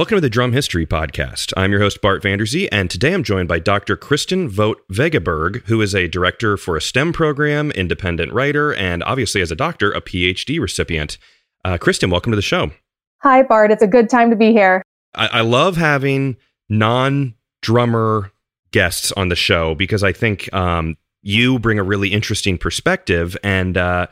Welcome to the Drum History Podcast. I'm your host, Bart Vanderzee, and today I'm joined by Dr. Kristen Vogt Veggeberg, who is a director for a STEM program, independent writer, and obviously, as a doctor, a PhD recipient. Uh, Kristen, welcome to the show. Hi, Bart. It's a good time to be here. I, I love having non drummer guests on the show because I think um, you bring a really interesting perspective. And uh,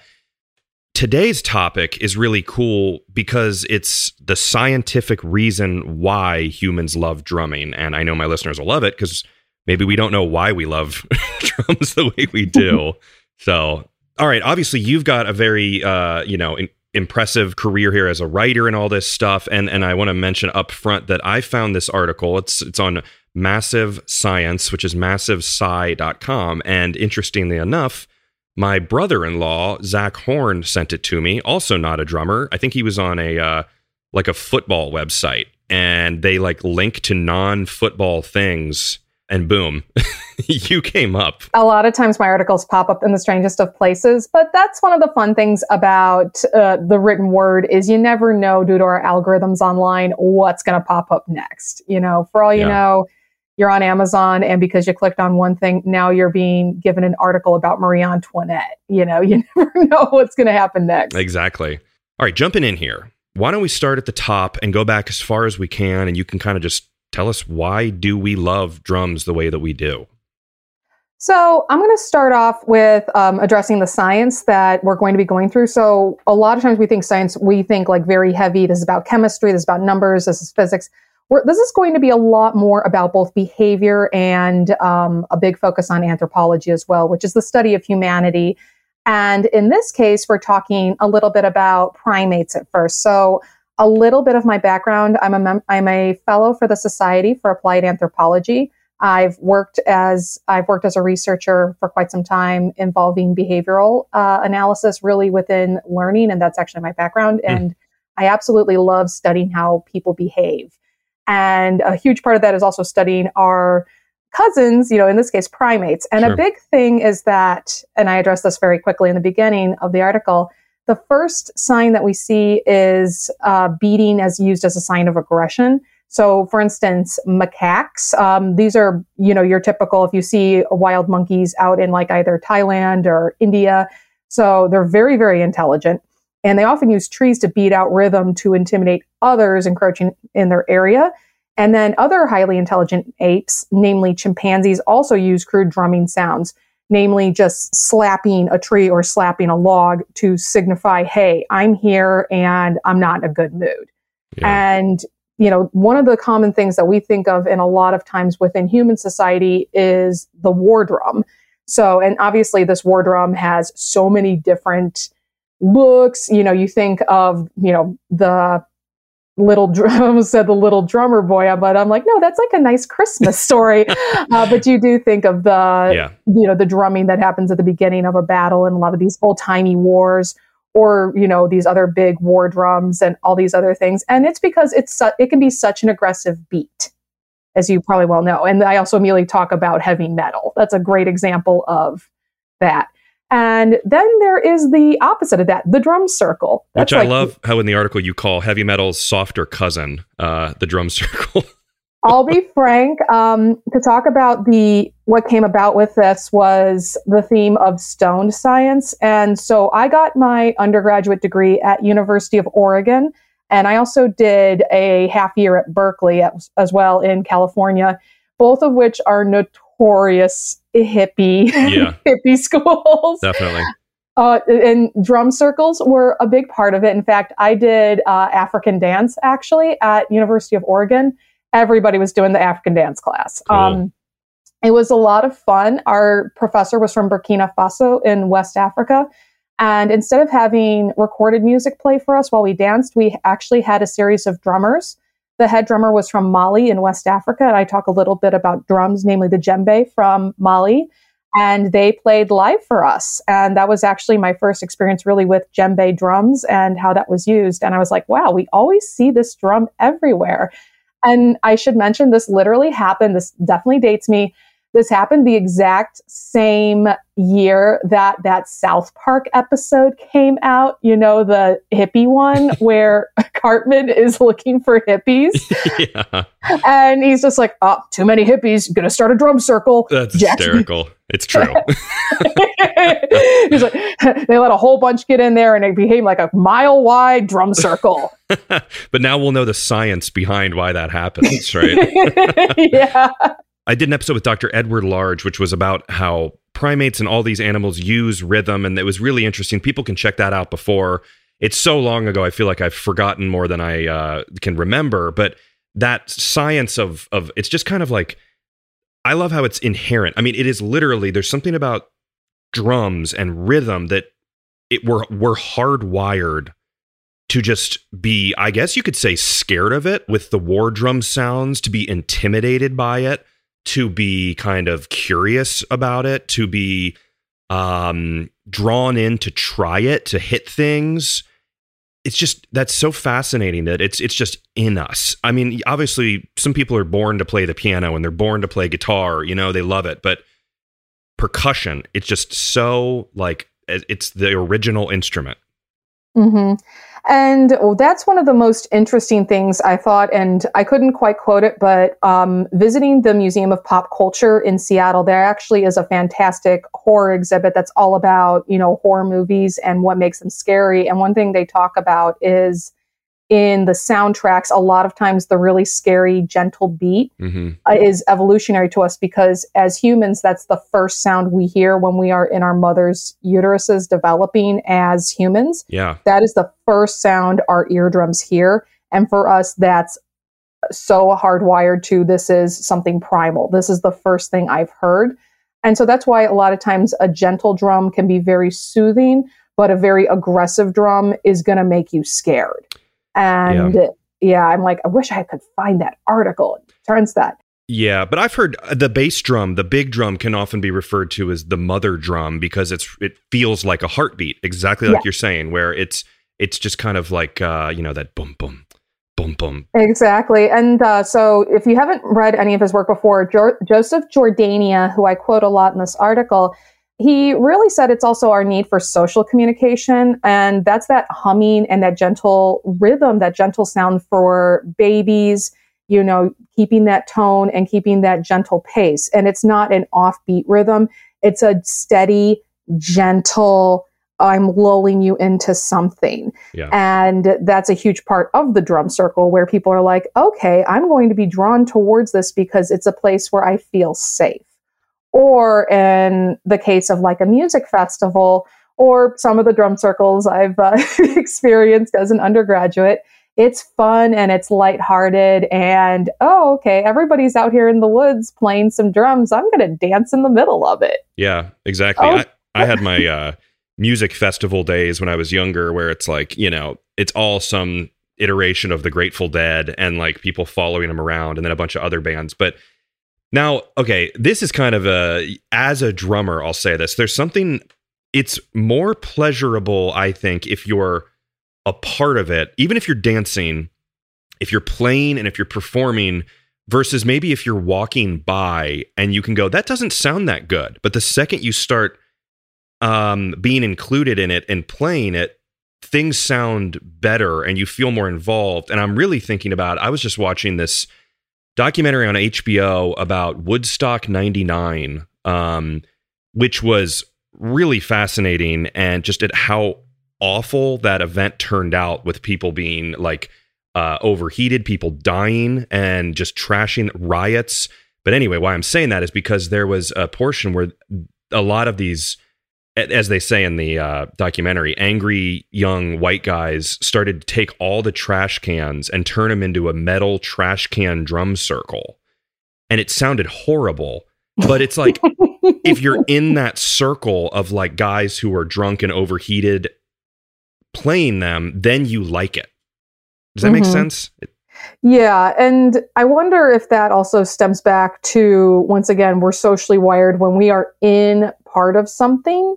today's topic is really cool because it's the scientific reason why humans love drumming. And I know my listeners will love it because maybe we don't know why we love drums the way we do. so, all right, obviously you've got a very, uh, you know, in- impressive career here as a writer and all this stuff. And and I want to mention up front that I found this article. It's it's on Massive Science, which is massivesci.com. And interestingly enough, my brother-in-law Zach Horn sent it to me. Also, not a drummer. I think he was on a uh, like a football website, and they like link to non-football things, and boom, you came up. A lot of times, my articles pop up in the strangest of places, but that's one of the fun things about uh, the written word is you never know due to our algorithms online what's going to pop up next. You know, for all you yeah. know you're on Amazon and because you clicked on one thing, now you're being given an article about Marie Antoinette. You know, you never know what's going to happen next. Exactly. All right, jumping in here. Why don't we start at the top and go back as far as we can and you can kind of just tell us why do we love drums the way that we do? So, I'm going to start off with um, addressing the science that we're going to be going through. So, a lot of times we think science, we think like very heavy. This is about chemistry, this is about numbers, this is physics we're, this is going to be a lot more about both behavior and um, a big focus on anthropology as well, which is the study of humanity. And in this case, we're talking a little bit about primates at first. So, a little bit of my background I'm a, mem- I'm a fellow for the Society for Applied Anthropology. I've worked as I've worked as a researcher for quite some time involving behavioral uh, analysis, really within learning, and that's actually my background. Mm. And I absolutely love studying how people behave. And a huge part of that is also studying our cousins, you know, in this case, primates. And sure. a big thing is that, and I addressed this very quickly in the beginning of the article, the first sign that we see is uh, beating as used as a sign of aggression. So, for instance, macaques, um, these are, you know, your typical, if you see wild monkeys out in like either Thailand or India. So they're very, very intelligent. And they often use trees to beat out rhythm to intimidate others encroaching in their area. And then other highly intelligent apes, namely chimpanzees, also use crude drumming sounds, namely just slapping a tree or slapping a log to signify, hey, I'm here and I'm not in a good mood. Yeah. And, you know, one of the common things that we think of in a lot of times within human society is the war drum. So, and obviously this war drum has so many different looks. You know, you think of, you know, the little drum said the little drummer boy but i'm like no that's like a nice christmas story uh, but you do think of the yeah. you know the drumming that happens at the beginning of a battle and a lot of these old-timey wars or you know these other big war drums and all these other things and it's because it's su- it can be such an aggressive beat as you probably well know and i also immediately talk about heavy metal that's a great example of that and then there is the opposite of that, the drum circle. That's Which I like, love how in the article you call heavy metal's softer cousin, uh, the drum circle. I'll be frank. Um, to talk about the what came about with this was the theme of stoned science, and so I got my undergraduate degree at University of Oregon, and I also did a half year at Berkeley as, as well in California, both of which are notorious hippie yeah. hippie schools. Definitely. Uh, and drum circles were a big part of it. In fact, I did uh, African dance actually at University of Oregon. Everybody was doing the African dance class. Cool. Um, it was a lot of fun. Our professor was from Burkina Faso in West Africa. And instead of having recorded music play for us while we danced, we actually had a series of drummers the head drummer was from Mali in West Africa. And I talk a little bit about drums, namely the djembe from Mali. And they played live for us. And that was actually my first experience really with djembe drums and how that was used. And I was like, wow, we always see this drum everywhere. And I should mention this literally happened. This definitely dates me. This happened the exact same year that that South Park episode came out. You know, the hippie one where Cartman is looking for hippies. yeah. And he's just like, oh, too many hippies. Gonna start a drum circle. That's Jackson. hysterical. It's true. he's like, they let a whole bunch get in there and it became like a mile wide drum circle. but now we'll know the science behind why that happens, right? yeah. I did an episode with Dr. Edward Large, which was about how primates and all these animals use rhythm, and it was really interesting. People can check that out before. It's so long ago, I feel like I've forgotten more than I uh, can remember. But that science of of it's just kind of like I love how it's inherent. I mean, it is literally there's something about drums and rhythm that it we're we're hardwired to just be, I guess you could say, scared of it with the war drum sounds, to be intimidated by it to be kind of curious about it, to be um, drawn in to try it, to hit things. It's just that's so fascinating that it's it's just in us. I mean, obviously, some people are born to play the piano and they're born to play guitar. You know, they love it, but percussion, it's just so like it's the original instrument. Mm-hmm. And oh, that's one of the most interesting things I thought, and I couldn't quite quote it, but um, visiting the Museum of Pop Culture in Seattle, there actually is a fantastic horror exhibit that's all about, you know, horror movies and what makes them scary. And one thing they talk about is in the soundtracks, a lot of times the really scary, gentle beat mm-hmm. uh, is evolutionary to us because as humans, that's the first sound we hear when we are in our mother's uteruses developing as humans. Yeah. That is the first sound our eardrums hear. And for us, that's so hardwired to this is something primal. This is the first thing I've heard. And so that's why a lot of times a gentle drum can be very soothing, but a very aggressive drum is going to make you scared. And yeah. yeah, I'm like, I wish I could find that article. It turns that. Yeah, but I've heard the bass drum, the big drum, can often be referred to as the mother drum because it's it feels like a heartbeat, exactly like yeah. you're saying, where it's it's just kind of like uh, you know that boom boom boom boom. Exactly, and uh, so if you haven't read any of his work before, jo- Joseph Jordania, who I quote a lot in this article, he really said it's also our need for social communication. And that's that humming and that gentle rhythm, that gentle sound for babies, you know, keeping that tone and keeping that gentle pace. And it's not an offbeat rhythm, it's a steady, gentle, I'm lulling you into something. Yeah. And that's a huge part of the drum circle where people are like, okay, I'm going to be drawn towards this because it's a place where I feel safe or in the case of like a music festival or some of the drum circles I've uh, experienced as an undergraduate, it's fun and it's lighthearted and oh okay everybody's out here in the woods playing some drums. I'm going to dance in the middle of it. Yeah exactly. Oh. I, I had my uh, music festival days when i was younger where it's like you know it's all some iteration of the grateful dead and like people following them around and then a bunch of other bands. But now, okay, this is kind of a as a drummer, I'll say this. There's something it's more pleasurable, I think, if you're a part of it, even if you're dancing, if you're playing and if you're performing versus maybe if you're walking by and you can go that doesn't sound that good. But the second you start um being included in it and playing it, things sound better and you feel more involved. And I'm really thinking about I was just watching this documentary on HBO about Woodstock 99, um, which was really fascinating and just at how awful that event turned out with people being like uh, overheated, people dying, and just trashing riots. But anyway, why I'm saying that is because there was a portion where a lot of these as they say in the uh, documentary, angry young white guys started to take all the trash cans and turn them into a metal trash can drum circle. And it sounded horrible, but it's like if you're in that circle of like guys who are drunk and overheated playing them, then you like it. Does that mm-hmm. make sense? Yeah. And I wonder if that also stems back to, once again, we're socially wired when we are in part of something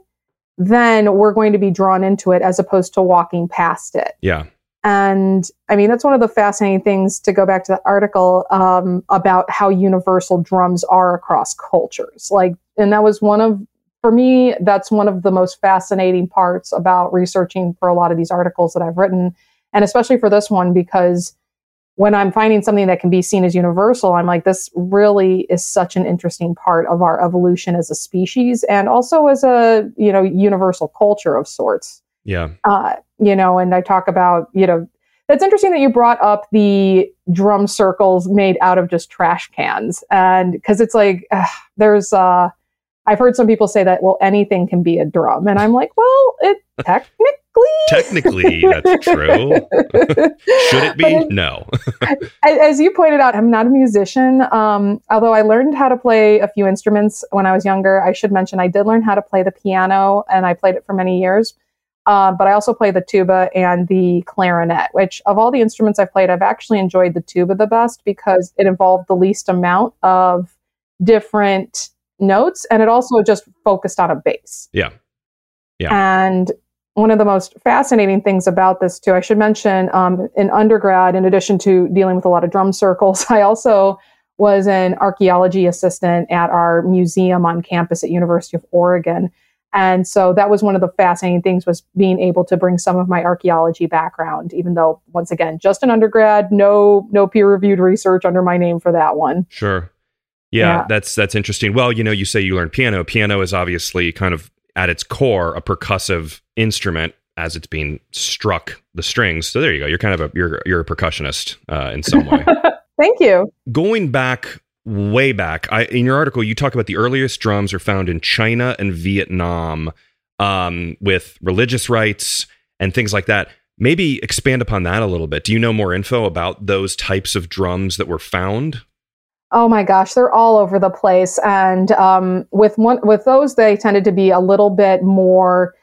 then we're going to be drawn into it as opposed to walking past it. Yeah. And I mean, that's one of the fascinating things to go back to the article um, about how universal drums are across cultures. Like, and that was one of, for me, that's one of the most fascinating parts about researching for a lot of these articles that I've written. And especially for this one, because when I'm finding something that can be seen as universal, I'm like, this really is such an interesting part of our evolution as a species and also as a, you know, universal culture of sorts. Yeah. Uh, you know, and I talk about, you know, that's interesting that you brought up the drum circles made out of just trash cans. And because it's like, uh, there's, uh, I've heard some people say that, well, anything can be a drum. And I'm like, well, it technically. Technically, that's true. Should it be? No. as you pointed out, I'm not a musician. Um, although I learned how to play a few instruments when I was younger. I should mention I did learn how to play the piano and I played it for many years. Uh, but I also play the tuba and the clarinet, which of all the instruments I've played, I've actually enjoyed the tuba the best because it involved the least amount of different notes and it also just focused on a bass. Yeah. Yeah. And one of the most fascinating things about this, too, I should mention um, in undergrad, in addition to dealing with a lot of drum circles, I also was an archaeology assistant at our museum on campus at University of Oregon. And so that was one of the fascinating things was being able to bring some of my archaeology background, even though once again, just an undergrad, no no peer reviewed research under my name for that one. Sure. Yeah, yeah, that's that's interesting. Well, you know, you say you learned piano. Piano is obviously kind of at its core a percussive instrument as it's being struck the strings. So there you go. You're kind of a you're you're a percussionist uh, in some way. Thank you. Going back way back. I, in your article, you talk about the earliest drums are found in China and Vietnam um, with religious rites and things like that. Maybe expand upon that a little bit. Do you know more info about those types of drums that were found? Oh my gosh, they're all over the place, and um, with one with those, they tended to be a little bit more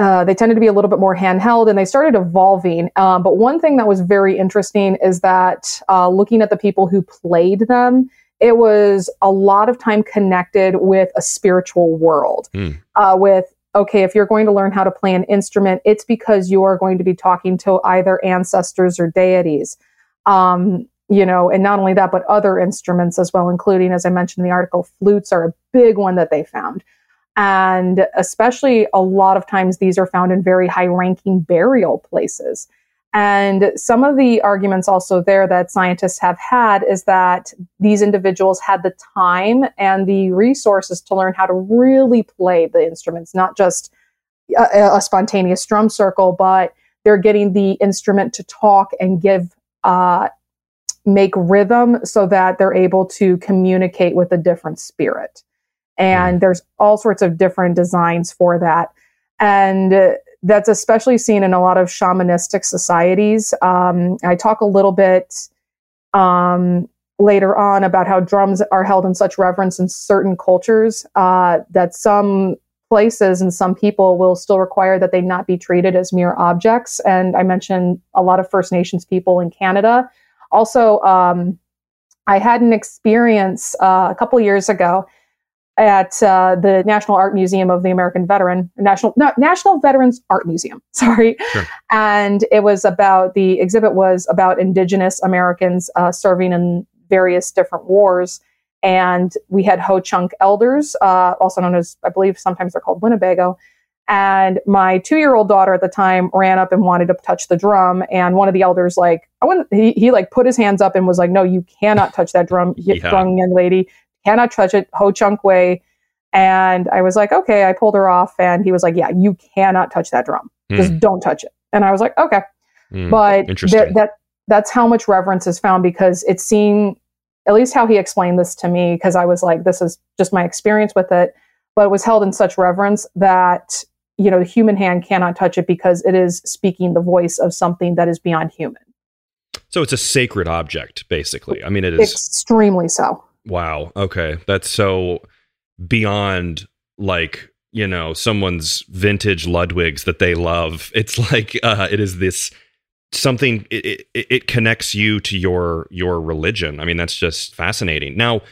uh, they tended to be a little bit more handheld and they started evolving. Um, but one thing that was very interesting is that uh, looking at the people who played them, it was a lot of time connected with a spiritual world. Mm. Uh, with, okay, if you're going to learn how to play an instrument, it's because you are going to be talking to either ancestors or deities. Um, you know, and not only that, but other instruments as well, including, as I mentioned in the article, flutes are a big one that they found. And especially a lot of times these are found in very high ranking burial places. And some of the arguments also there that scientists have had is that these individuals had the time and the resources to learn how to really play the instruments, not just a, a spontaneous drum circle, but they're getting the instrument to talk and give, uh, make rhythm so that they're able to communicate with a different spirit. And mm. there's all sorts of different designs for that. And that's especially seen in a lot of shamanistic societies. Um, I talk a little bit um, later on about how drums are held in such reverence in certain cultures uh, that some places and some people will still require that they not be treated as mere objects. And I mentioned a lot of First Nations people in Canada. Also, um, I had an experience uh, a couple years ago at uh, the National Art Museum of the American Veteran, National no, National Veterans Art Museum. Sorry, sure. and it was about the exhibit was about Indigenous Americans uh, serving in various different wars, and we had Ho Chunk elders, uh, also known as I believe sometimes they're called Winnebago. And my two-year-old daughter at the time ran up and wanted to touch the drum, and one of the elders like I wouldn't he, he like put his hands up and was like, "No, you cannot touch that drum, yeah. young young lady cannot touch it, Ho Chunk way. And I was like, okay, I pulled her off. And he was like, yeah, you cannot touch that drum. Mm. Just don't touch it. And I was like, okay. Mm, but th- that that's how much reverence is found because it's seen, at least how he explained this to me, because I was like, this is just my experience with it. But it was held in such reverence that, you know, the human hand cannot touch it because it is speaking the voice of something that is beyond human. So it's a sacred object, basically. I mean, it is extremely so. Wow. Okay. That's so beyond like, you know, someone's vintage Ludwigs that they love. It's like uh it is this something it, it, it connects you to your your religion. I mean, that's just fascinating. Now,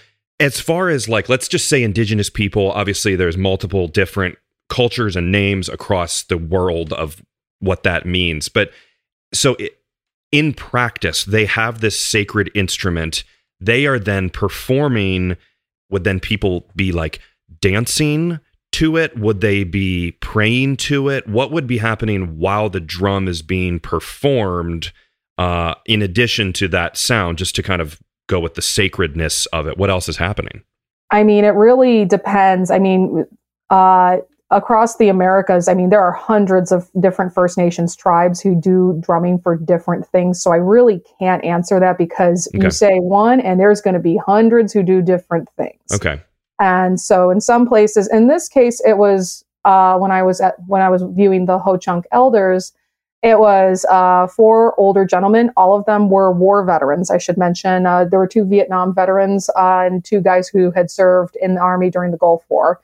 as far as like let's just say indigenous people, obviously there's multiple different cultures and names across the world of what that means. But so it, in practice, they have this sacred instrument. They are then performing. Would then people be like dancing to it? Would they be praying to it? What would be happening while the drum is being performed? Uh, in addition to that sound, just to kind of go with the sacredness of it, what else is happening? I mean, it really depends. I mean, uh, across the Americas, I mean, there are hundreds of different First Nations tribes who do drumming for different things. So I really can't answer that because okay. you say one and there's going to be hundreds who do different things. Okay. And so in some places, in this case, it was uh, when I was at when I was viewing the Ho Chunk elders. It was uh, four older gentlemen. All of them were war veterans. I should mention uh, there were two Vietnam veterans uh, and two guys who had served in the army during the Gulf War.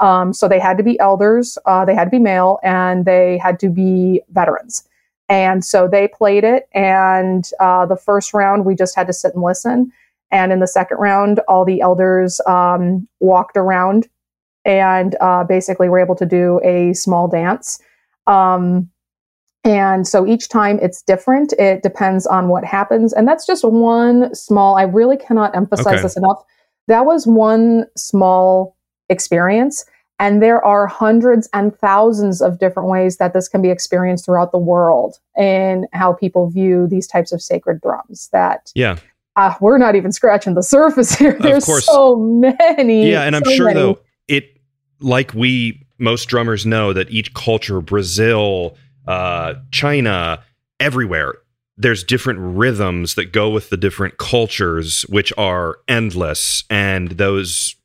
Um, so they had to be elders, uh, they had to be male, and they had to be veterans. And so they played it. And uh, the first round, we just had to sit and listen. And in the second round, all the elders um, walked around and uh, basically were able to do a small dance. Um, and so each time it's different. It depends on what happens. And that's just one small, I really cannot emphasize okay. this enough. That was one small experience. And there are hundreds and thousands of different ways that this can be experienced throughout the world in how people view these types of sacred drums. That yeah, uh, we're not even scratching the surface here. There's so many. Yeah, and so I'm sure many. though it like we most drummers know that each culture, Brazil, uh, China, everywhere, there's different rhythms that go with the different cultures, which are endless, and those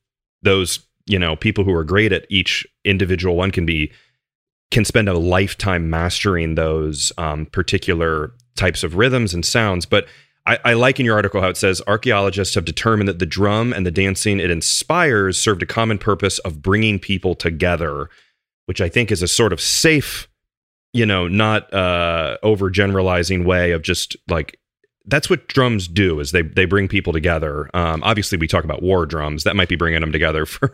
those you know people who are great at each individual one can be can spend a lifetime mastering those um, particular types of rhythms and sounds. But I, I, like in your article how it says archaeologists have determined that the drum and the dancing it inspires served a common purpose of bringing people together which i think is a sort of safe you know not uh overgeneralizing way of just like that's what drums do is they they bring people together. Um, obviously we talk about war drums. That might be bringing them together for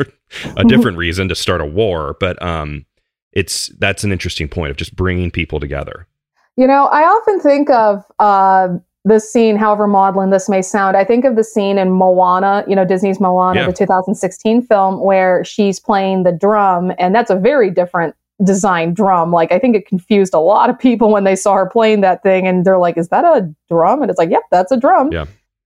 a different reason to start a war but um, it's that's an interesting point of just bringing people together. You know i often think of uh, this scene however maudlin this may sound i think of the scene in moana you know disney's moana yeah. the 2016 film where she's playing the drum and that's a very different design drum. Like I think it confused a lot of people when they saw her playing that thing and they're like, is that a drum? And it's like, yep, that's a drum. Yeah.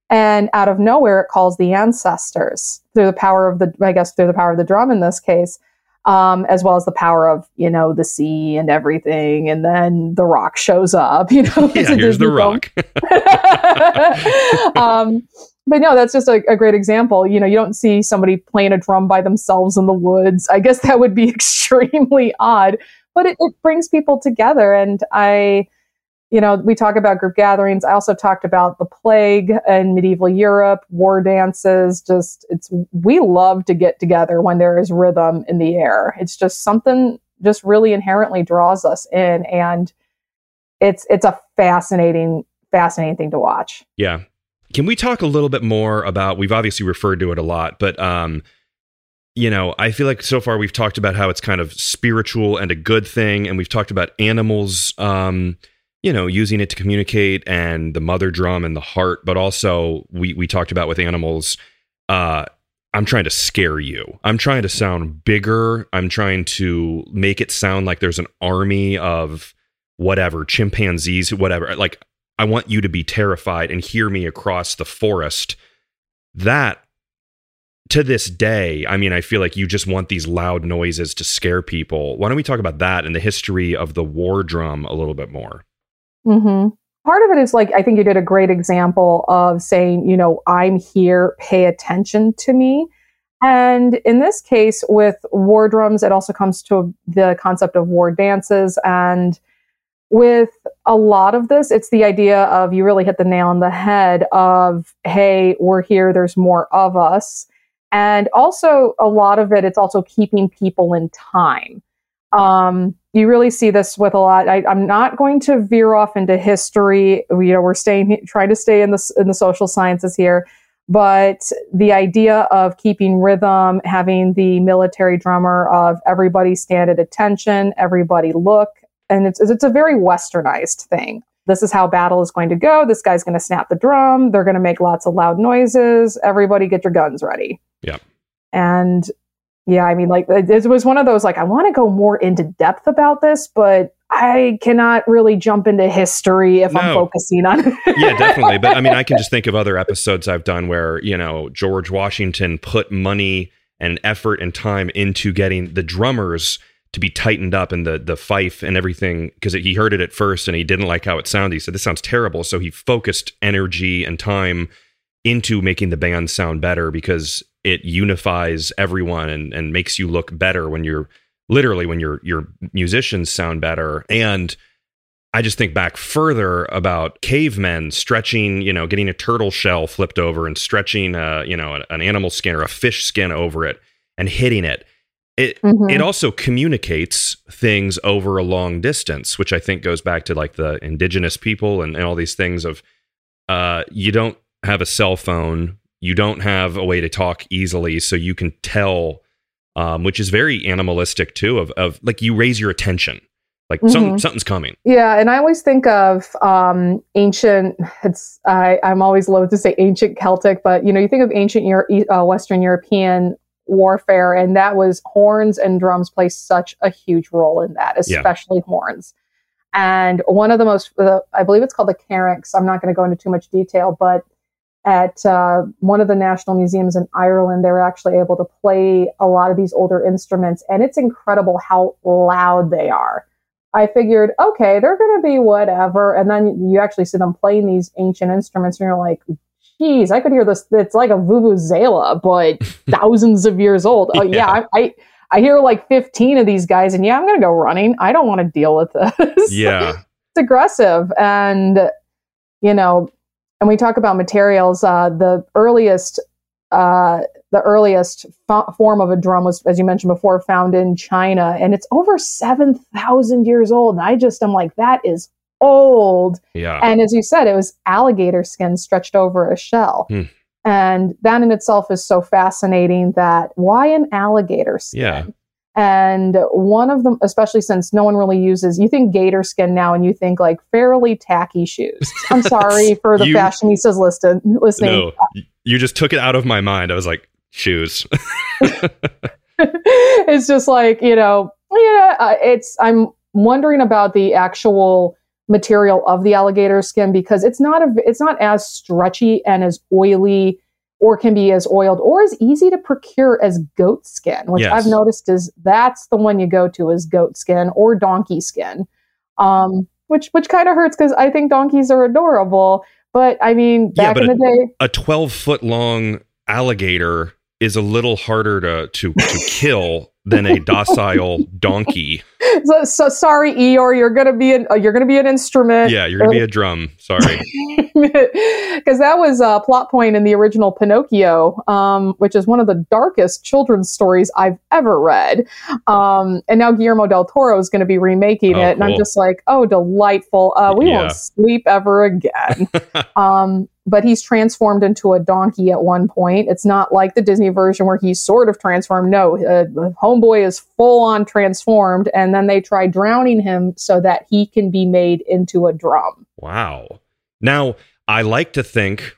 And out of nowhere, it calls the ancestors through the power of the, I guess, through the power of the drum in this case, um, as well as the power of, you know, the sea and everything. And then the rock shows up, you know. Yeah, here's the rock. um, but no, that's just a, a, great example. You know, you don't see somebody playing a drum by themselves in the woods. I guess that would be extremely odd, but it, it brings people together. And I, you know, we talk about group gatherings. I also talked about the plague in medieval Europe, war dances. Just, it's, we love to get together when there is rhythm in the air. It's just something just really inherently draws us in. And it's, it's a fascinating, fascinating thing to watch. Yeah. Can we talk a little bit more about? We've obviously referred to it a lot, but um, you know, I feel like so far we've talked about how it's kind of spiritual and a good thing, and we've talked about animals, um, you know, using it to communicate, and the mother drum and the heart, but also we we talked about with animals. Uh, I'm trying to scare you. I'm trying to sound bigger. I'm trying to make it sound like there's an army of whatever chimpanzees, whatever. Like I want you to be terrified and hear me across the forest. That to this day, I mean, I feel like you just want these loud noises to scare people. Why don't we talk about that and the history of the war drum a little bit more? Mm-hmm. Part of it is like, I think you did a great example of saying, you know, I'm here, pay attention to me. And in this case, with war drums, it also comes to the concept of war dances. And with a lot of this, it's the idea of you really hit the nail on the head of, hey, we're here, there's more of us. And also, a lot of it, it's also keeping people in time. Um, you really see this with a lot. I, am not going to veer off into history. You know, we're staying, trying to stay in the in the social sciences here, but the idea of keeping rhythm, having the military drummer of everybody stand at attention, everybody look, and it's it's a very westernized thing. this is how battle is going to go. This guy's going to snap the drum. They're going to make lots of loud noises. Everybody get your guns ready. Yeah. And yeah, I mean, like it was one of those, like, I want to go more into depth about this, but I cannot really jump into history if no. I'm focusing on yeah, definitely. But I mean, I can just think of other episodes I've done where, you know, George Washington put money and effort and time into getting the drummers to be tightened up and the the fife and everything because he heard it at first and he didn't like how it sounded. He said this sounds terrible, so he focused energy and time into making the band sound better because it unifies everyone and and makes you look better when you're literally when your your musicians sound better and I just think back further about cavemen stretching, you know, getting a turtle shell flipped over and stretching, uh, you know, an animal skin or a fish skin over it and hitting it. It mm-hmm. it also communicates things over a long distance, which I think goes back to like the indigenous people and, and all these things of uh, you don't have a cell phone, you don't have a way to talk easily, so you can tell, um, which is very animalistic too. Of of like you raise your attention like mm-hmm. some, something's coming. Yeah, and I always think of um, ancient. It's I, I'm always loath to say ancient Celtic, but you know, you think of ancient Euro- uh, Western European warfare, and that was horns and drums play such a huge role in that, especially yeah. horns. And one of the most, uh, I believe it's called the Carnyx. I'm not going to go into too much detail, but at uh, one of the national museums in Ireland, they were actually able to play a lot of these older instruments, and it's incredible how loud they are. I figured, okay, they're going to be whatever. And then you actually see them playing these ancient instruments, and you're like, geez, I could hear this. It's like a vuvuzela, but thousands of years old. Oh, yeah, yeah I, I, I, hear like 15 of these guys, and yeah, I'm going to go running. I don't want to deal with this. Yeah. it's aggressive. And, you know, and we talk about materials, uh, the earliest uh, the earliest fo- form of a drum was, as you mentioned before, found in China, and it's over seven thousand years old. And I just am like, that is old. Yeah. And as you said, it was alligator skin stretched over a shell. Hmm. And that in itself is so fascinating that why an alligator skin? Yeah. And one of them, especially since no one really uses, you think gator skin now and you think like fairly tacky shoes. I'm sorry for the you, fashionistas listen, listening. No, you just took it out of my mind. I was like, shoes. it's just like, you know, yeah, uh, it's, I'm wondering about the actual material of the alligator skin because it's not a, it's not as stretchy and as oily or can be as oiled or as easy to procure as goat skin, which yes. I've noticed is that's the one you go to is goat skin or donkey skin. Um, which which kind of hurts because I think donkeys are adorable. But I mean, back yeah, in the a, day, a twelve foot long alligator is a little harder to to, to kill than a docile donkey. So, so, sorry, Eeyore, you're gonna be an uh, you're gonna be an instrument. Yeah, you're gonna be a drum. Sorry, because that was a plot point in the original Pinocchio, um, which is one of the darkest children's stories I've ever read. Um, and now Guillermo del Toro is going to be remaking oh, it, and I'm just like, oh, delightful. Uh, we yeah. won't sleep ever again. um, but he's transformed into a donkey at one point. It's not like the Disney version where he's sort of transformed. No, uh, Homeboy is full on transformed, and then they try drowning him so that he can be made into a drum. Wow. Now, I like to think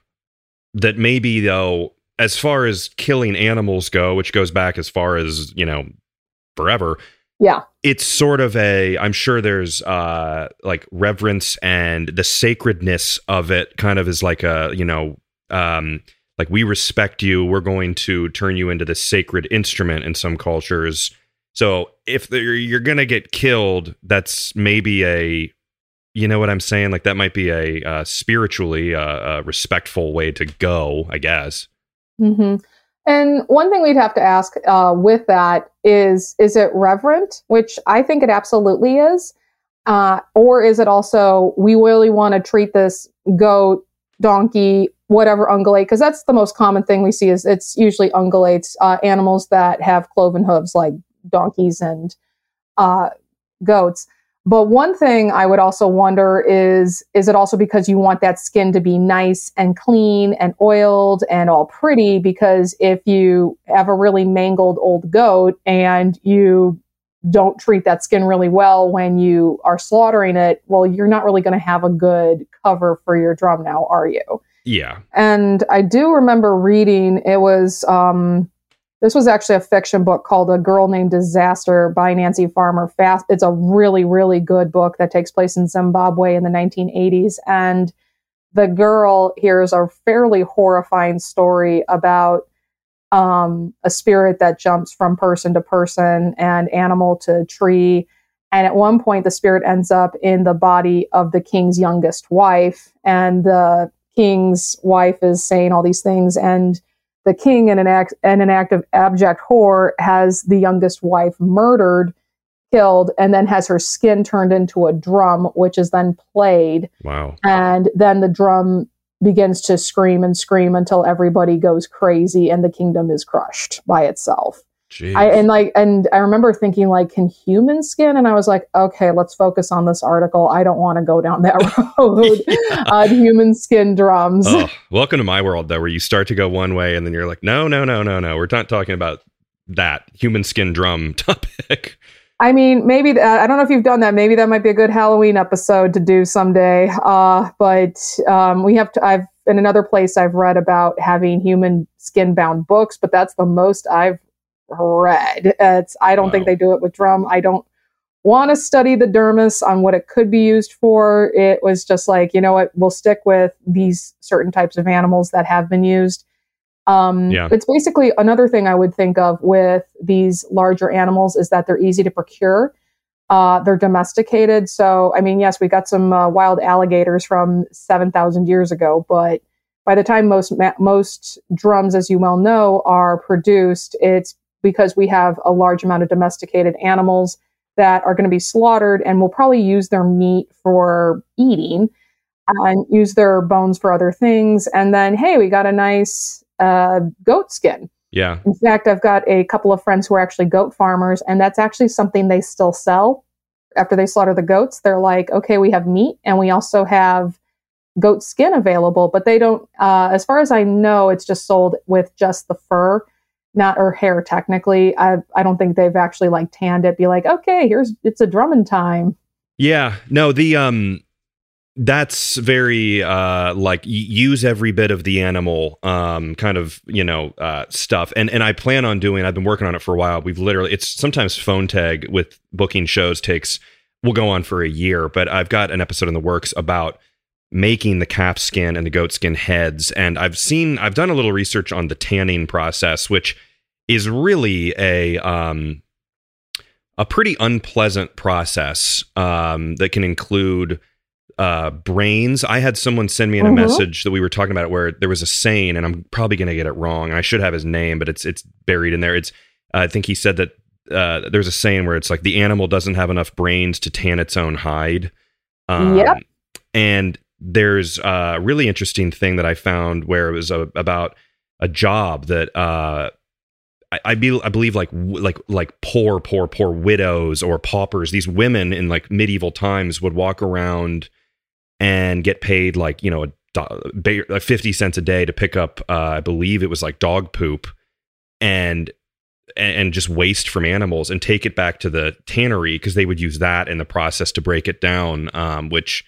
that maybe, though, as far as killing animals go, which goes back as far as, you know, forever, yeah it's sort of a i'm sure there's uh like reverence and the sacredness of it kind of is like a you know um like we respect you we're going to turn you into the sacred instrument in some cultures so if you're gonna get killed that's maybe a you know what i'm saying like that might be a uh, spiritually uh, a respectful way to go i guess mm-hmm. And one thing we'd have to ask uh, with that is, is it reverent? Which I think it absolutely is. Uh, or is it also, we really want to treat this goat, donkey, whatever ungulate? Because that's the most common thing we see is it's usually ungulates, uh, animals that have cloven hooves like donkeys and uh, goats. But one thing I would also wonder is is it also because you want that skin to be nice and clean and oiled and all pretty? Because if you have a really mangled old goat and you don't treat that skin really well when you are slaughtering it, well, you're not really going to have a good cover for your drum now, are you? Yeah. And I do remember reading it was um, this was actually a fiction book called A Girl Named Disaster by Nancy Farmer Fast. It's a really, really good book that takes place in Zimbabwe in the 1980s. And the girl hears a fairly horrifying story about um, a spirit that jumps from person to person and animal to tree. And at one point, the spirit ends up in the body of the king's youngest wife. And the king's wife is saying all these things. And the king in an act in an act of abject horror has the youngest wife murdered killed and then has her skin turned into a drum which is then played wow and then the drum begins to scream and scream until everybody goes crazy and the kingdom is crushed by itself I, and like and I remember thinking like can human skin and I was like okay let's focus on this article I don't want to go down that road yeah. uh, human skin drums oh, welcome to my world though where you start to go one way and then you're like no no no no no we're not talking about that human skin drum topic I mean, maybe that, I don't know if you've done that. Maybe that might be a good Halloween episode to do someday. Uh, but um, we have to. I've in another place I've read about having human skin bound books, but that's the most I've read. It's I don't wow. think they do it with drum. I don't want to study the dermis on what it could be used for. It was just like, you know what, we'll stick with these certain types of animals that have been used. Um, yeah. It's basically another thing I would think of with these larger animals is that they're easy to procure. Uh, they're domesticated. So, I mean, yes, we got some uh, wild alligators from 7,000 years ago, but by the time most ma- most drums, as you well know, are produced, it's because we have a large amount of domesticated animals that are going to be slaughtered and we'll probably use their meat for eating and use their bones for other things. And then, hey, we got a nice uh, goat skin. Yeah. In fact, I've got a couple of friends who are actually goat farmers, and that's actually something they still sell after they slaughter the goats. They're like, okay, we have meat and we also have goat skin available, but they don't, uh, as far as I know, it's just sold with just the fur not her hair technically. I I don't think they've actually like tanned it. Be like, okay, here's it's a drumming time. Yeah, no, the um, that's very uh like use every bit of the animal um kind of you know uh stuff and and i plan on doing i've been working on it for a while we've literally it's sometimes phone tag with booking shows takes will go on for a year but i've got an episode in the works about making the calf skin and the goat skin heads. And I've seen, I've done a little research on the tanning process, which is really a um, a pretty unpleasant process um, that can include uh, brains. I had someone send me in a mm-hmm. message that we were talking about it where there was a saying, and I'm probably going to get it wrong. I should have his name, but it's it's buried in there. It's uh, I think he said that uh, there's a saying where it's like the animal doesn't have enough brains to tan its own hide. Um, yep. And there's a really interesting thing that I found where it was a, about a job that uh, I, I, be, I believe like like like poor poor poor widows or paupers. These women in like medieval times would walk around and get paid like you know a, 50 cents a day to pick up uh, I believe it was like dog poop and and just waste from animals and take it back to the tannery because they would use that in the process to break it down um, which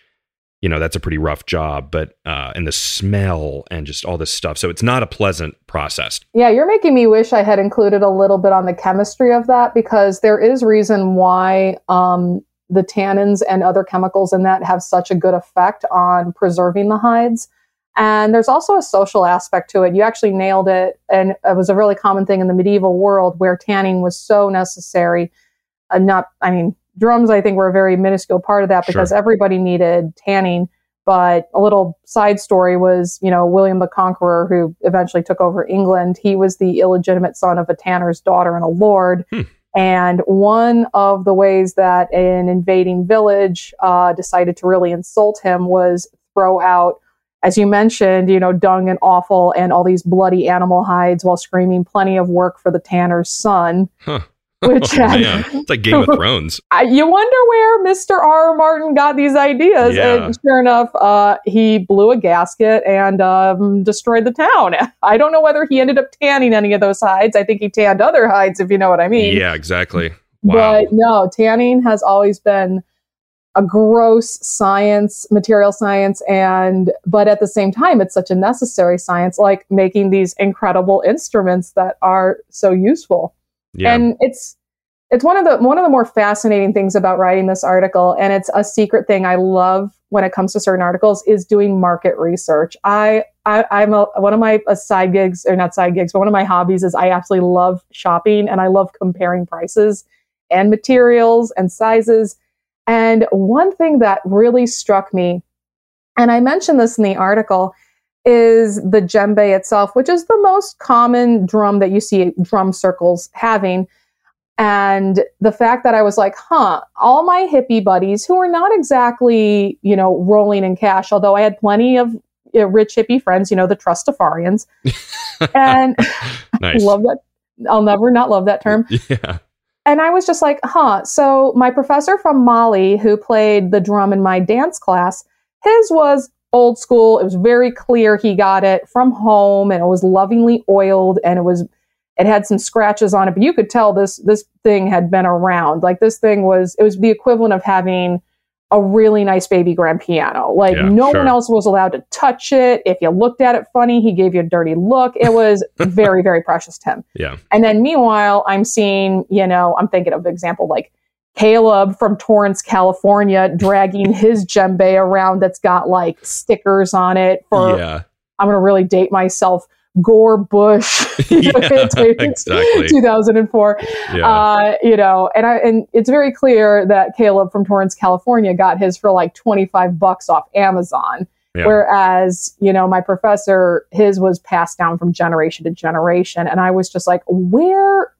you know that's a pretty rough job but uh and the smell and just all this stuff. So it's not a pleasant process. Yeah you're making me wish i had included a little bit on the chemistry of that because there is reason why um the tannins and other chemicals in that have such a good effect on preserving the hides. And there's also a social aspect to it. You actually nailed it. And it was a really common thing in the medieval world where tanning was so necessary. Uh, not i mean drums, I think, were a very minuscule part of that because sure. everybody needed tanning. But a little side story was, you know, William the Conqueror, who eventually took over England, he was the illegitimate son of a tanner's daughter and a lord. Hmm. And one of the ways that an invading village uh, decided to really insult him was throw out, as you mentioned, you know, dung and offal and all these bloody animal hides while screaming plenty of work for the tanner's son. Huh. Which oh, man. it's like Game of Thrones. you wonder where Mr. R. Martin got these ideas, yeah. and sure enough, uh, he blew a gasket and um, destroyed the town. I don't know whether he ended up tanning any of those hides. I think he tanned other hides, if you know what I mean. Yeah, exactly. Wow. But no, tanning has always been a gross science, material science, and but at the same time, it's such a necessary science, like making these incredible instruments that are so useful. Yeah. And it's it's one of the one of the more fascinating things about writing this article, and it's a secret thing I love when it comes to certain articles is doing market research. I, I I'm a, one of my side gigs or not side gigs, but one of my hobbies is I absolutely love shopping and I love comparing prices and materials and sizes. And one thing that really struck me, and I mentioned this in the article, is the djembe itself, which is the most common drum that you see drum circles having. And the fact that I was like, huh, all my hippie buddies who are not exactly, you know, rolling in cash, although I had plenty of you know, rich hippie friends, you know, the Trustafarians. and nice. love that. I'll never not love that term. Yeah. And I was just like, huh. So my professor from Mali, who played the drum in my dance class, his was old school. It was very clear he got it from home and it was lovingly oiled and it was it had some scratches on it, but you could tell this this thing had been around. Like this thing was it was the equivalent of having a really nice baby grand piano. Like Yeah, no sure. one else was allowed to touch it. If you looked at it funny, he gave you a dirty look. It was very, very precious to him. Yeah. And then meanwhile, I'm seeing, you know, I'm thinking of an example like Caleb from Torrance, California, dragging his djembe around that's got like stickers on it for, yeah. I'm going to really date myself, Gore Bush. Yeah, exactly. 2004 Yeah. uh, you know, and I and it's very clear that Caleb from Torrance, California, got his for like twenty five bucks off Amazon. Yeah. Whereas, you know, my professor, his was passed down from generation to generation, and I was just like, where,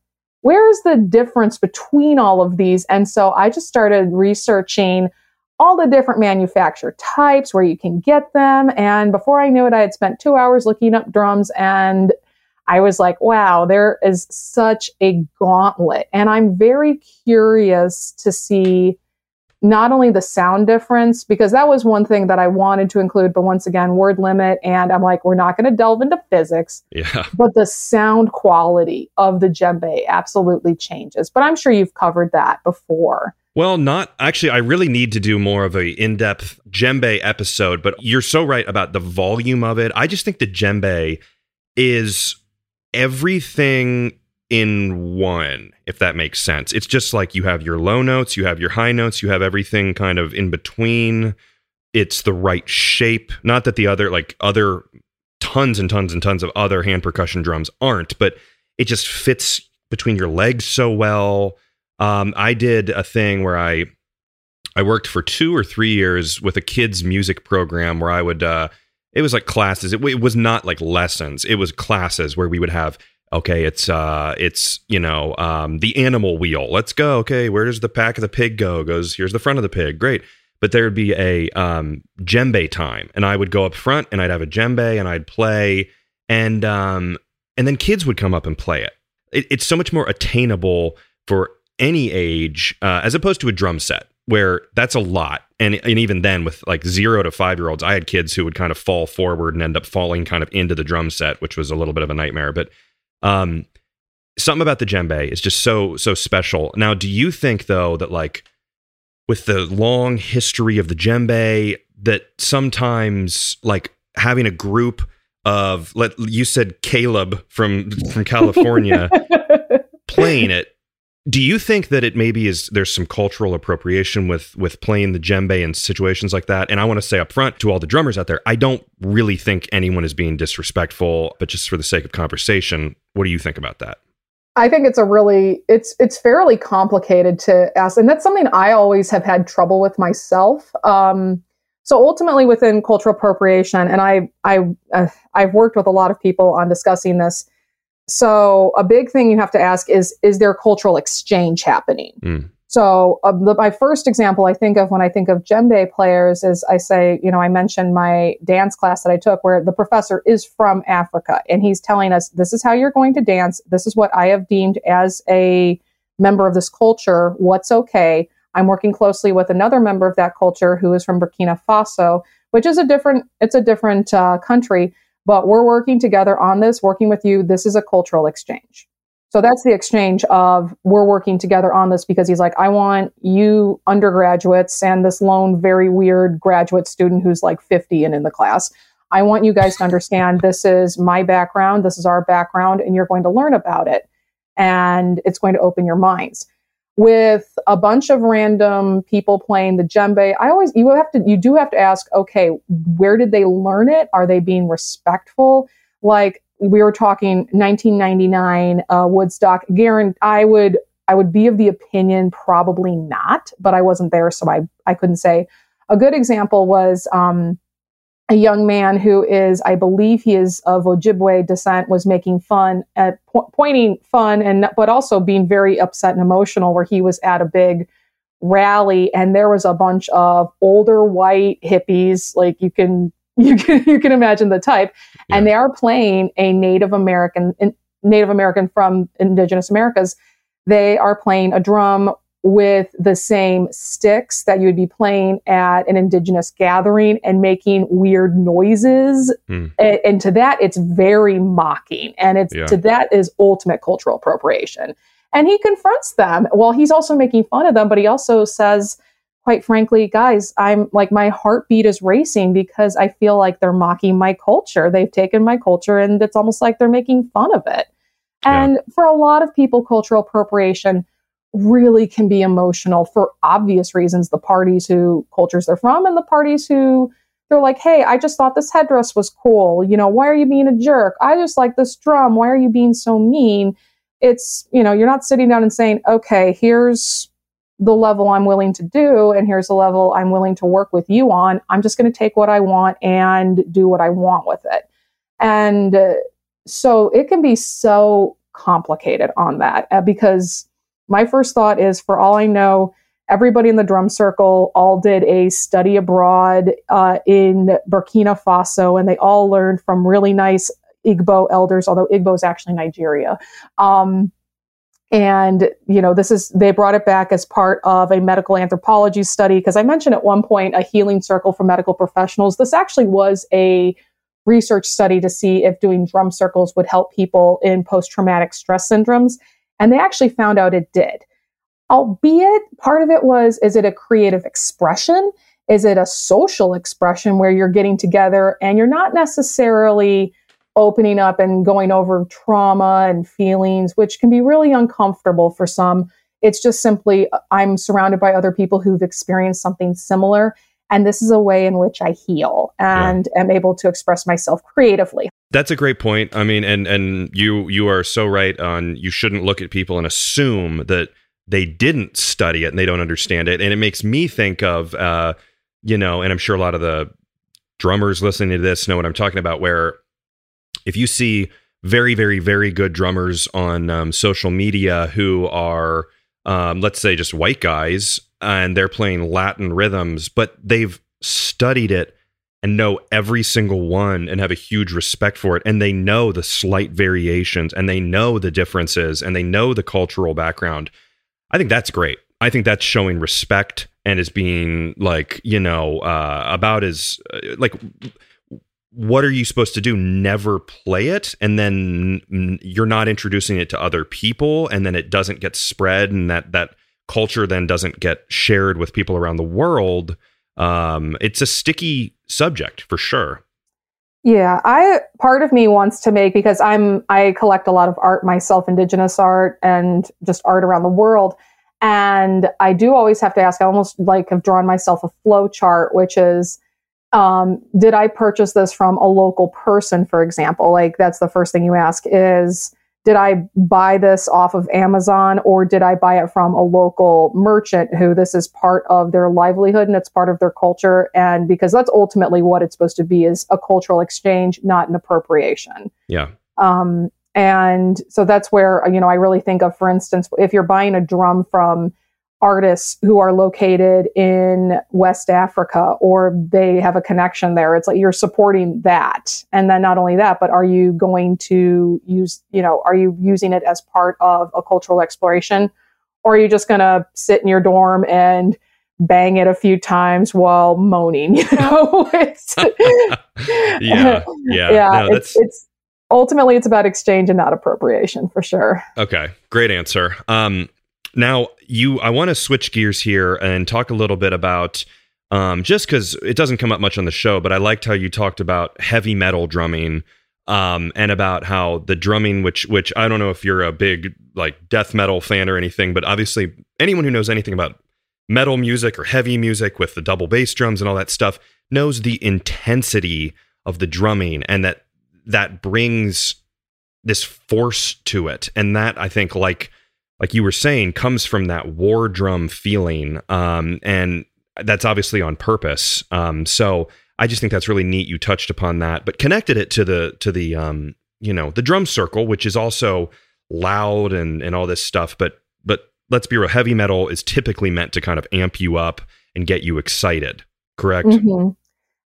where is the difference between all of these? And so I just started researching all the different manufacturer types, where you can get them, and before I knew it, I had spent two hours looking up drums and I was like, wow, there is such a gauntlet. And I'm very curious to see not only the sound difference, because that was one thing that I wanted to include, but once again, word limit. And I'm like, we're not going to delve into physics, yeah. but the sound quality of the djembe absolutely changes. But I'm sure you've covered that before. Well, not actually. I really need to do more of a in-depth djembe episode. But you're so right about the volume of it. I just think the djembe is everything in one, if that makes sense. It's just like you have your low notes, you have your high notes, you have everything kind of in between. It's the right shape. Not that the other, like other tons and tons and tons of other hand percussion drums aren't, but it just fits between your legs so well. Um, I did a thing where I I worked for two or three years with a kids music program where I would uh, it was like classes. It, it was not like lessons. It was classes where we would have okay, it's uh it's you know um the animal wheel. Let's go. Okay, where does the pack of the pig go? Goes here's the front of the pig. Great. But there would be a um djembe time and I would go up front and I'd have a djembe and I'd play and um and then kids would come up and play it. it it's so much more attainable for any age uh, as opposed to a drum set where that's a lot and, and even then with like zero to five year olds i had kids who would kind of fall forward and end up falling kind of into the drum set which was a little bit of a nightmare but um something about the djembe is just so so special. Now do you think though that like with the long history of the djembe that sometimes like having a group of let you said caleb from from california playing it do you think that it maybe is there's some cultural appropriation with with playing the djembe in situations like that and i want to say up front to all the drummers out there i don't really think anyone is being disrespectful but just for the sake of conversation what do you think about that I think it's a really it's it's fairly complicated to ask, and that's something I always have had trouble with myself. Um, so ultimately, within cultural appropriation, and I I uh, I've worked with a lot of people on discussing this. So a big thing you have to ask is is there cultural exchange happening? Mm. So uh, the, my first example I think of when I think of djembe players is I say, you know, I mentioned my dance class that I took where the professor is from Africa and he's telling us this is how you're going to dance. This is what I have deemed as a member of this culture. What's okay? I'm working closely with another member of that culture who is from Burkina Faso, which is a different. It's a different uh, country, but we're working together on this. Working with you, this is a cultural exchange. So that's the exchange of we're working together on this because he's like, I want you undergraduates and this lone, very weird graduate student who's like 50 and in the class. I want you guys to understand this is my background, this is our background, and you're going to learn about it. And it's going to open your minds. With a bunch of random people playing the djembe, I always you have to you do have to ask, okay, where did they learn it? Are they being respectful? Like we were talking 1999 uh, Woodstock. Garen, I would I would be of the opinion probably not, but I wasn't there, so I I couldn't say. A good example was um, a young man who is, I believe, he is of Ojibwe descent, was making fun at po- pointing fun and but also being very upset and emotional. Where he was at a big rally and there was a bunch of older white hippies, like you can you can you can imagine the type, yeah. and they are playing a Native American Native American from Indigenous Americas. They are playing a drum with the same sticks that you would be playing at an indigenous gathering and making weird noises. Mm. And, and, to that, it's very mocking. And it's yeah. to that is ultimate cultural appropriation. And he confronts them. Well, he's also making fun of them, but he also says, quite frankly, guys, I'm like, my heartbeat is racing because I feel like they're mocking my culture. They've taken my culture and it's almost like they're making fun of it. And yeah. for a lot of people, cultural appropriation really can be emotional for obvious reasons. The parties who cultures they're from and the parties who they're like, hey, I just thought this headdress was cool. You know, why are you being a jerk? I just like this drum. Why are you being so mean? It's, you know, you're not sitting down and saying, okay, here's the level I'm willing to do, and here's the level I'm willing to work with you on. I'm just going to take what I want and do what I want with it. And uh, so it can be so complicated on that uh, because my first thought is for all I know, everybody in the drum circle all did a study abroad uh, in Burkina Faso, and they all learned from really nice Igbo elders, although Igbo is actually Nigeria. Um, and, you know, this is, they brought it back as part of a medical anthropology study. Because I mentioned at one point a healing circle for medical professionals. This actually was a research study to see if doing drum circles would help people in post traumatic stress syndromes. And they actually found out it did. Albeit part of it was is it a creative expression? Is it a social expression where you're getting together and you're not necessarily opening up and going over trauma and feelings, which can be really uncomfortable for some. It's just simply, uh, I'm surrounded by other people who've experienced something similar. And this is a way in which I heal and yeah. am able to express myself creatively. That's a great point. I mean, and and you you are so right on you shouldn't look at people and assume that they didn't study it and they don't understand it. And it makes me think of uh, you know, and I'm sure a lot of the drummers listening to this know what I'm talking about, where if you see very, very, very good drummers on um, social media who are, um, let's say, just white guys, and they're playing Latin rhythms, but they've studied it and know every single one and have a huge respect for it. And they know the slight variations and they know the differences and they know the cultural background. I think that's great. I think that's showing respect and is being like, you know, uh, about as uh, like what are you supposed to do never play it and then you're not introducing it to other people and then it doesn't get spread and that that culture then doesn't get shared with people around the world um, it's a sticky subject for sure yeah i part of me wants to make because i'm i collect a lot of art myself indigenous art and just art around the world and i do always have to ask i almost like have drawn myself a flow chart which is um, did I purchase this from a local person, for example? Like that's the first thing you ask is, did I buy this off of Amazon or did I buy it from a local merchant who this is part of their livelihood and it's part of their culture? And because that's ultimately what it's supposed to be is a cultural exchange, not an appropriation. Yeah. Um, and so that's where, you know, I really think of, for instance, if you're buying a drum from artists who are located in West Africa or they have a connection there. It's like you're supporting that. And then not only that, but are you going to use, you know, are you using it as part of a cultural exploration? Or are you just going to sit in your dorm and bang it a few times while moaning? You know, yeah, yeah, yeah. No, it's, it's ultimately it's about exchange and not appropriation for sure. Okay, great answer. Um, now you, I want to switch gears here and talk a little bit about um, just because it doesn't come up much on the show, but I liked how you talked about heavy metal drumming um, and about how the drumming, which which I don't know if you're a big like death metal fan or anything, but obviously anyone who knows anything about metal music or heavy music with the double bass drums and all that stuff knows the intensity of the drumming and that that brings this force to it. And that i think like like you were saying comes from that war drum feeling um and that's obviously on purpose um so i just think that's really neat you touched upon that but connected it to the to the um you know the drum circle which is also loud and and all this stuff but but let's be real heavy metal is typically meant to kind of amp you up and get you excited correct mm-hmm.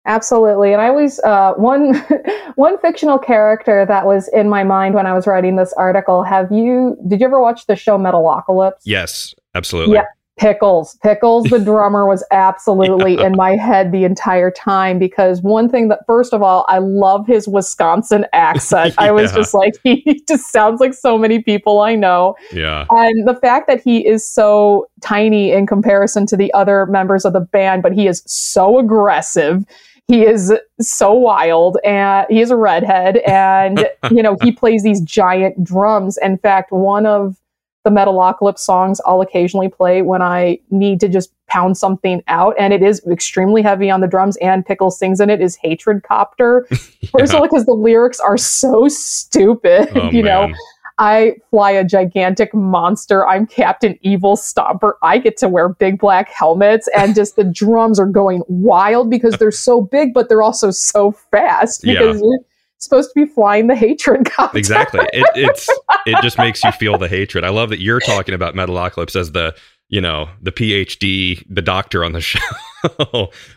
Absolutely. And I always uh, one one fictional character that was in my mind when I was writing this article. Have you did you ever watch the show Metalocalypse? Yes, absolutely. Yeah. Pickles. Pickles, the drummer, was absolutely yeah. in my head the entire time because one thing that, first of all, I love his Wisconsin accent. yeah. I was just like, he just sounds like so many people I know. Yeah. And the fact that he is so tiny in comparison to the other members of the band, but he is so aggressive he is so wild and he is a redhead and you know he plays these giant drums in fact one of the metalocalypse songs i'll occasionally play when i need to just pound something out and it is extremely heavy on the drums and pickle sings in it is hatred copter yeah. first of all because the lyrics are so stupid oh, you man. know I fly a gigantic monster. I'm Captain Evil Stomper. I get to wear big black helmets, and just the drums are going wild because they're so big, but they're also so fast because yeah. you're supposed to be flying the hatred copter. Exactly. It, it's it just makes you feel the hatred. I love that you're talking about Metalocalypse as the you know the PhD, the doctor on the show.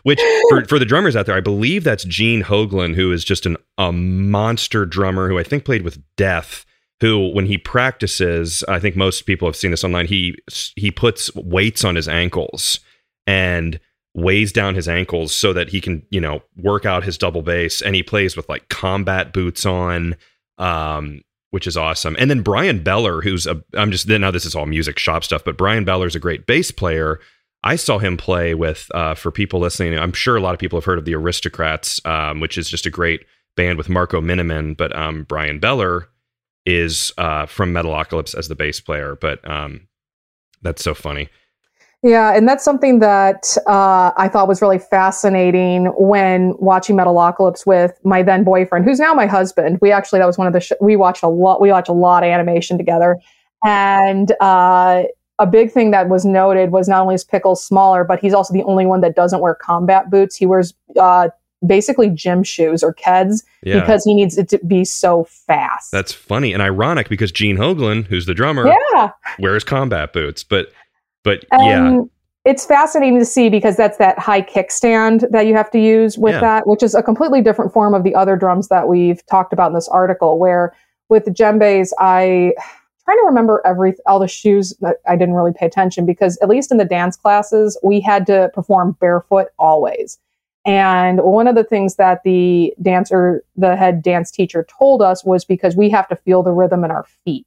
Which for for the drummers out there, I believe that's Gene Hoglan, who is just an a monster drummer who I think played with Death who when he practices i think most people have seen this online he he puts weights on his ankles and weighs down his ankles so that he can you know work out his double bass and he plays with like combat boots on um which is awesome and then bryan beller who's a i'm just now this is all music shop stuff but bryan beller's a great bass player I saw him play with, uh, for people listening, I'm sure a lot of people have heard of the Aristocrats, um, which is just a great band with Marco Minnemann. But um, Bryan Beller is uh, from Metalocalypse as the bass player, but um, that's so funny. Yeah, and that's something that uh, I thought was really fascinating when watching Metalocalypse with my then boyfriend, who's now my husband. We actually that was one of the sh- we watched a lot. We watched a lot of animation together, and uh, a big thing that was noted was not only is Pickles smaller, but he's also the only one that doesn't wear combat boots. He wears uh, basically gym shoes or Keds yeah. because he needs it to be so fast. That's funny and ironic because Gene Hoglan, who's the drummer, yeah. wears combat boots. But but yeah. It's fascinating to see because that's that high kickstand that you have to use with yeah. that, which is a completely different form of the other drums that we've talked about in this article. Where with the djembes, I trying to remember every all the shoes that I didn't really pay attention because at least in the dance classes we had to perform barefoot always. And one of the things that the dancer, the head dance teacher told us was because we have to feel the rhythm in our feet,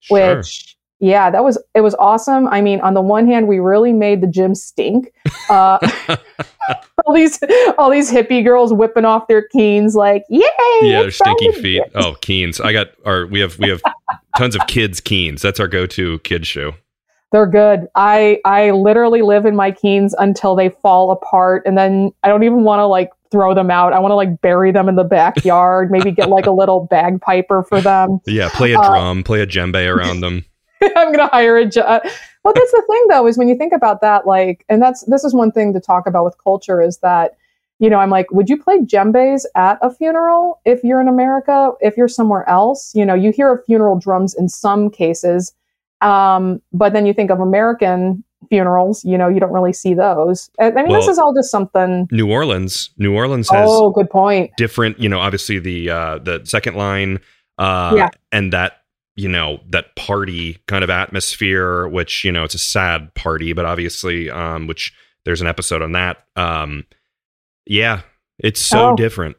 sure. which, yeah, that was, it was awesome. I mean, on the one hand, we really made the gym stink. Uh, all these, all these hippie girls whipping off their keens like, yay. Yeah, their stinky feet. Oh, keens. I got our, we have, we have tons of kids keens. That's our go-to kid shoe. They're good. I I literally live in my keens until they fall apart, and then I don't even want to like throw them out. I want to like bury them in the backyard. maybe get like a little bagpiper for them. Yeah, play a uh, drum, play a djembe around them. I'm gonna hire a. Ju- well, that's the thing though, is when you think about that, like, and that's this is one thing to talk about with culture is that you know, I'm like, would you play djembes at a funeral if you're in America? If you're somewhere else, you know, you hear of funeral drums in some cases um, but then you think of American funerals, you know, you don't really see those. I mean, well, this is all just something. New Orleans, New Orleans has. Oh, good point. Different, you know, obviously the uh, the second line, uh, yeah. and that you know that party kind of atmosphere, which you know it's a sad party, but obviously, um, which there's an episode on that. Um, yeah, it's so oh. different.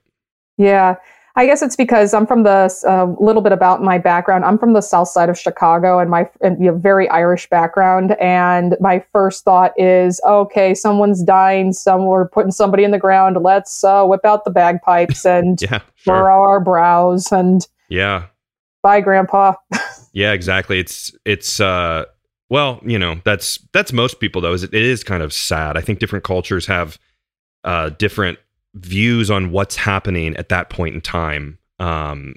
Yeah. I guess it's because I'm from the a uh, little bit about my background. I'm from the south side of Chicago, and my and, you know, very Irish background. And my first thought is, okay, someone's dying. Some we're putting somebody in the ground. Let's uh, whip out the bagpipes and yeah, sure. furrow our brows and yeah, bye, Grandpa. yeah, exactly. It's it's uh, well, you know, that's that's most people though. Is it, it is kind of sad. I think different cultures have uh, different views on what's happening at that point in time. Um,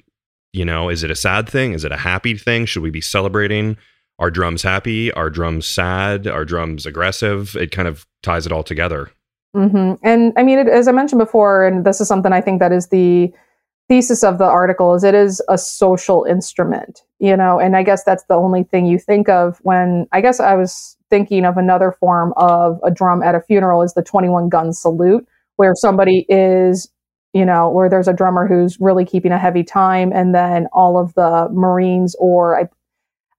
you know, is it a sad thing? Is it a happy thing? Should we be celebrating? Are drums happy? Are drums sad? Are drums aggressive? It kind of ties it all together. Mm-hmm. And I mean, it, as I mentioned before, and this is something I think that is the thesis of the article is it is a social instrument, you know, and I guess that's the only thing you think of when I guess I was thinking of another form of a drum at a funeral is the 21 gun salute, where somebody is, you know, where there's a drummer who's really keeping a heavy time, and then all of the Marines or I,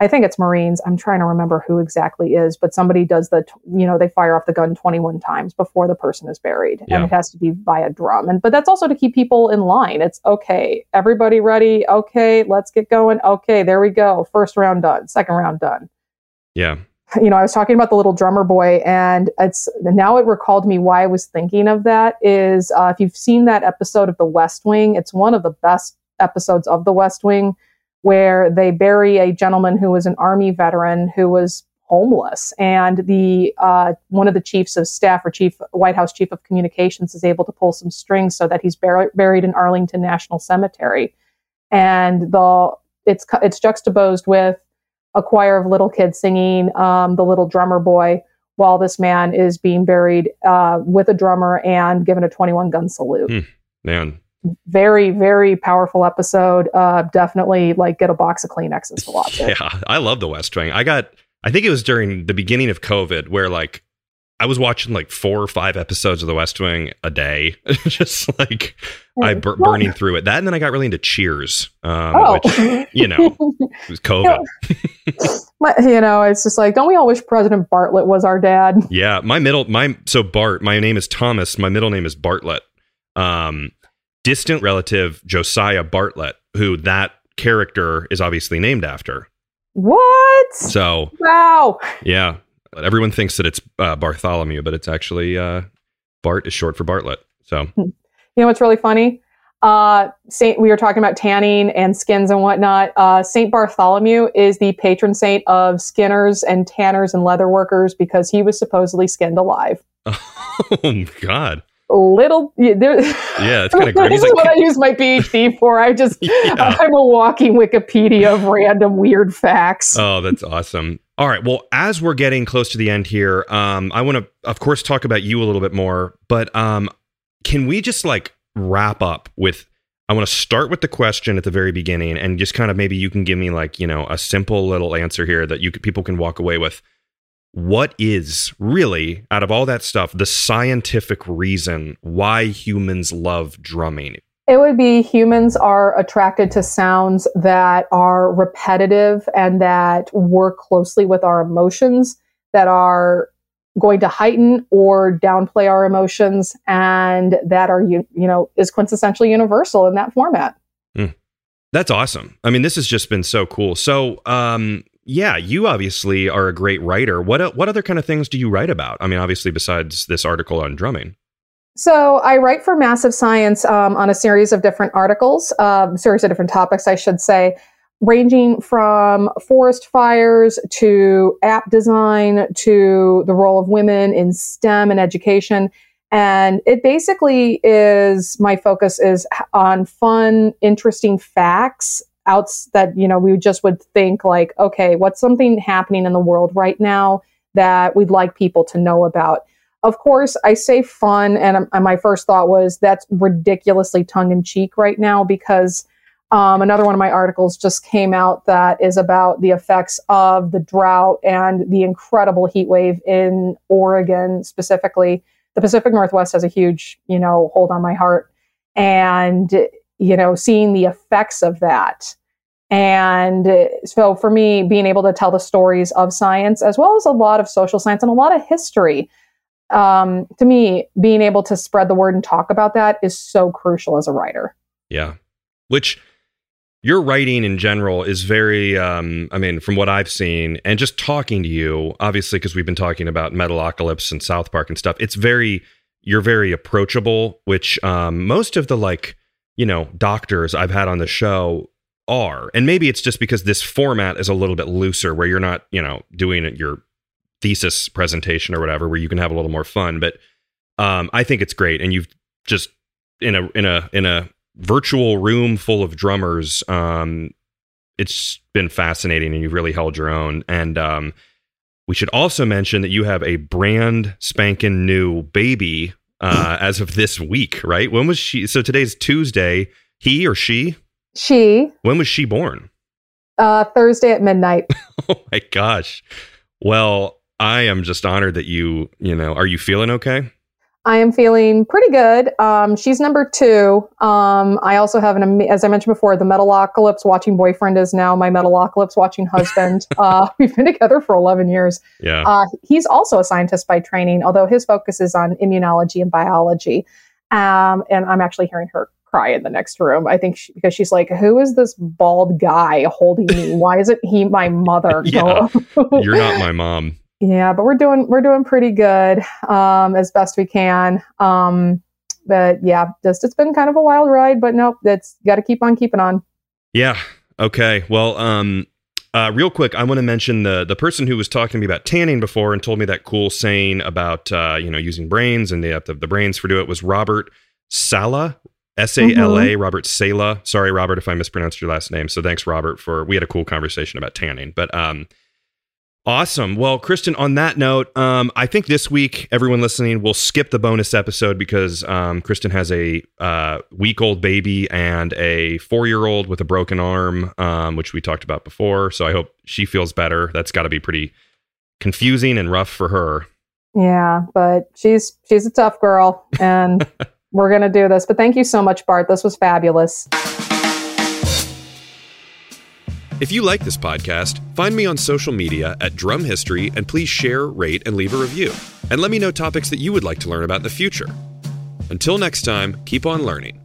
I think it's Marines. I'm trying to remember who exactly is, but somebody does the, you know, they fire off the gun 21 times before the person is buried, yeah. and it has to be via drum. And but that's also to keep people in line. It's okay, everybody ready? Okay, let's get going. Okay, there we go. First round done. Second round done. Yeah you know, I was talking about the little drummer boy, and it's now it recalled me why I was thinking of that. Is uh, if you've seen that episode of The West Wing, it's one of the best episodes of The West Wing, where they bury a gentleman who was an army veteran who was homeless, and the uh, one of the chiefs of staff or chief White House chief of communications is able to pull some strings so that he's bur- buried in Arlington National Cemetery, and the it's it's juxtaposed with a choir of little kids singing um, the little drummer boy while this man is being buried uh, with a drummer and given a 21 gun salute. Hmm, man. Very, very powerful episode. Uh, definitely like get a box of Kleenexes to watch it. Yeah, I love the West Wing. I got, I think it was during the beginning of COVID where like I was watching like four or five episodes of The West Wing a day, just like I bur- burning through it. That and then I got really into Cheers, um, oh. which you know it was COVID. you know, it's just like, don't we all wish President Bartlet was our dad? Yeah, my middle, my so Bart, my name is Thomas. My middle name is Bartlett. Um, distant relative Josiah Bartlet, who that character is obviously named after. What? So wow, yeah, Everyone thinks that it's uh, Bartholomew, but it's actually uh, Bart is short for Bartlett. So, you know what's really funny? Uh, Saint, we were talking about tanning and skins and whatnot. Uh, saint Bartholomew is the patron saint of skinners and tanners and leather workers because he was supposedly skinned alive. Oh God! Little there, yeah it's kind of this is what i use my phd for. I just yeah. i'm a walking wikipedia of random weird facts. Oh that's awesome. All right well as we're getting close to the end here um i want to of course talk about you a little bit more but um can we just like wrap up with i want to start with the question at the very beginning and just kind of maybe you can give me like you know a simple little answer here that you people can walk away with what is really, out of all that stuff, the scientific reason why humans love drumming? It would be humans are attracted to sounds that are repetitive and that work closely with our emotions, that are going to heighten or downplay our emotions, and that are you you know is quintessentially universal in that format. Mm. That's awesome. I mean, this has just been so cool. So, um, yeah, you obviously are a great writer. What what other kind of things do you write about? I mean, obviously besides this article on drumming. So I write for Massive Science um, on a series of different articles, um, series of different topics, I should say, ranging from forest fires to app design to the role of women in STEM and education. And it basically is my focus is on fun, interesting facts outs that you know we just would think like okay what's something happening in the world right now that we'd like people to know about of course i say fun and, and my first thought was that's ridiculously tongue-in-cheek right now because um, another one of my articles just came out that is about the effects of the drought and the incredible heat wave in oregon specifically the pacific northwest has a huge you know hold on my heart and you know, seeing the effects of that. And so for me, being able to tell the stories of science, as well as a lot of social science and a lot of history, um, to me, being able to spread the word and talk about that is so crucial as a writer. Yeah. which your writing in general is very um, i mean from what i've seen and just talking to you obviously because we've been talking about metalocalypse and south park and stuff it's very you're very approachable which um, most of the like you know doctors i've had on the show are and maybe it's just because this format is a little bit looser where you're not you know doing your thesis presentation or whatever where you can have a little more fun but um, i think it's great and you've just in a in a in a virtual room full of drummers. Um, it's been fascinating, and you've really held your own. And um, we should also mention that you have a brand spanking new baby uh, as of this week, right? When was she? So today's Tuesday. He or she? She. When was she born? Uh, Thursday at midnight. oh my gosh. Well, I am just honored that you, you know, are you feeling okay? I am feeling pretty good. Um, she's number two. Um, I also have an, as I mentioned before, the Metalocalypse watching boyfriend is now my Metalocalypse watching husband. uh, we've been together for 11 years. Yeah. Uh, he's also a scientist by training, although his focus is on immunology and biology. Um, and I'm actually hearing her cry in the next room. I think she, because she's like, "Who is this bald guy holding me? Why isn't he my mother?" yeah, you're not my mom. Yeah, but we're doing we're doing pretty good um, as best we can. Um, but yeah, just it's been kind of a wild ride, but nope, that's got to keep on keeping on. Yeah. Okay. Well, um, uh, real quick, I want to mention the the person who was talking to me about tanning before and told me that cool saying about uh, you know using brains and they have the, the brains for do it was Robert Sala. S A L A, mm-hmm. Robert Sala. Sorry, Robert, if I mispronounced your last name. So thanks, Robert, for we had a cool conversation about tanning. But um, Awesome. Well, Kristen, on that note, um, I think this week, everyone listening will skip the bonus episode because um, Kristen has a uh, week old baby and a four year old with a broken arm, um, which we talked about before. So I hope she feels better. That's got to be pretty confusing and rough for her. Yeah, but she's she's a tough girl, and we're gonna do this. But thank you so much, Bart. This was fabulous. If you like this podcast, find me on social media at Drum History and please share, rate, and leave a review. And let me know topics that you would like to learn about in the future. Until next time, keep on learning.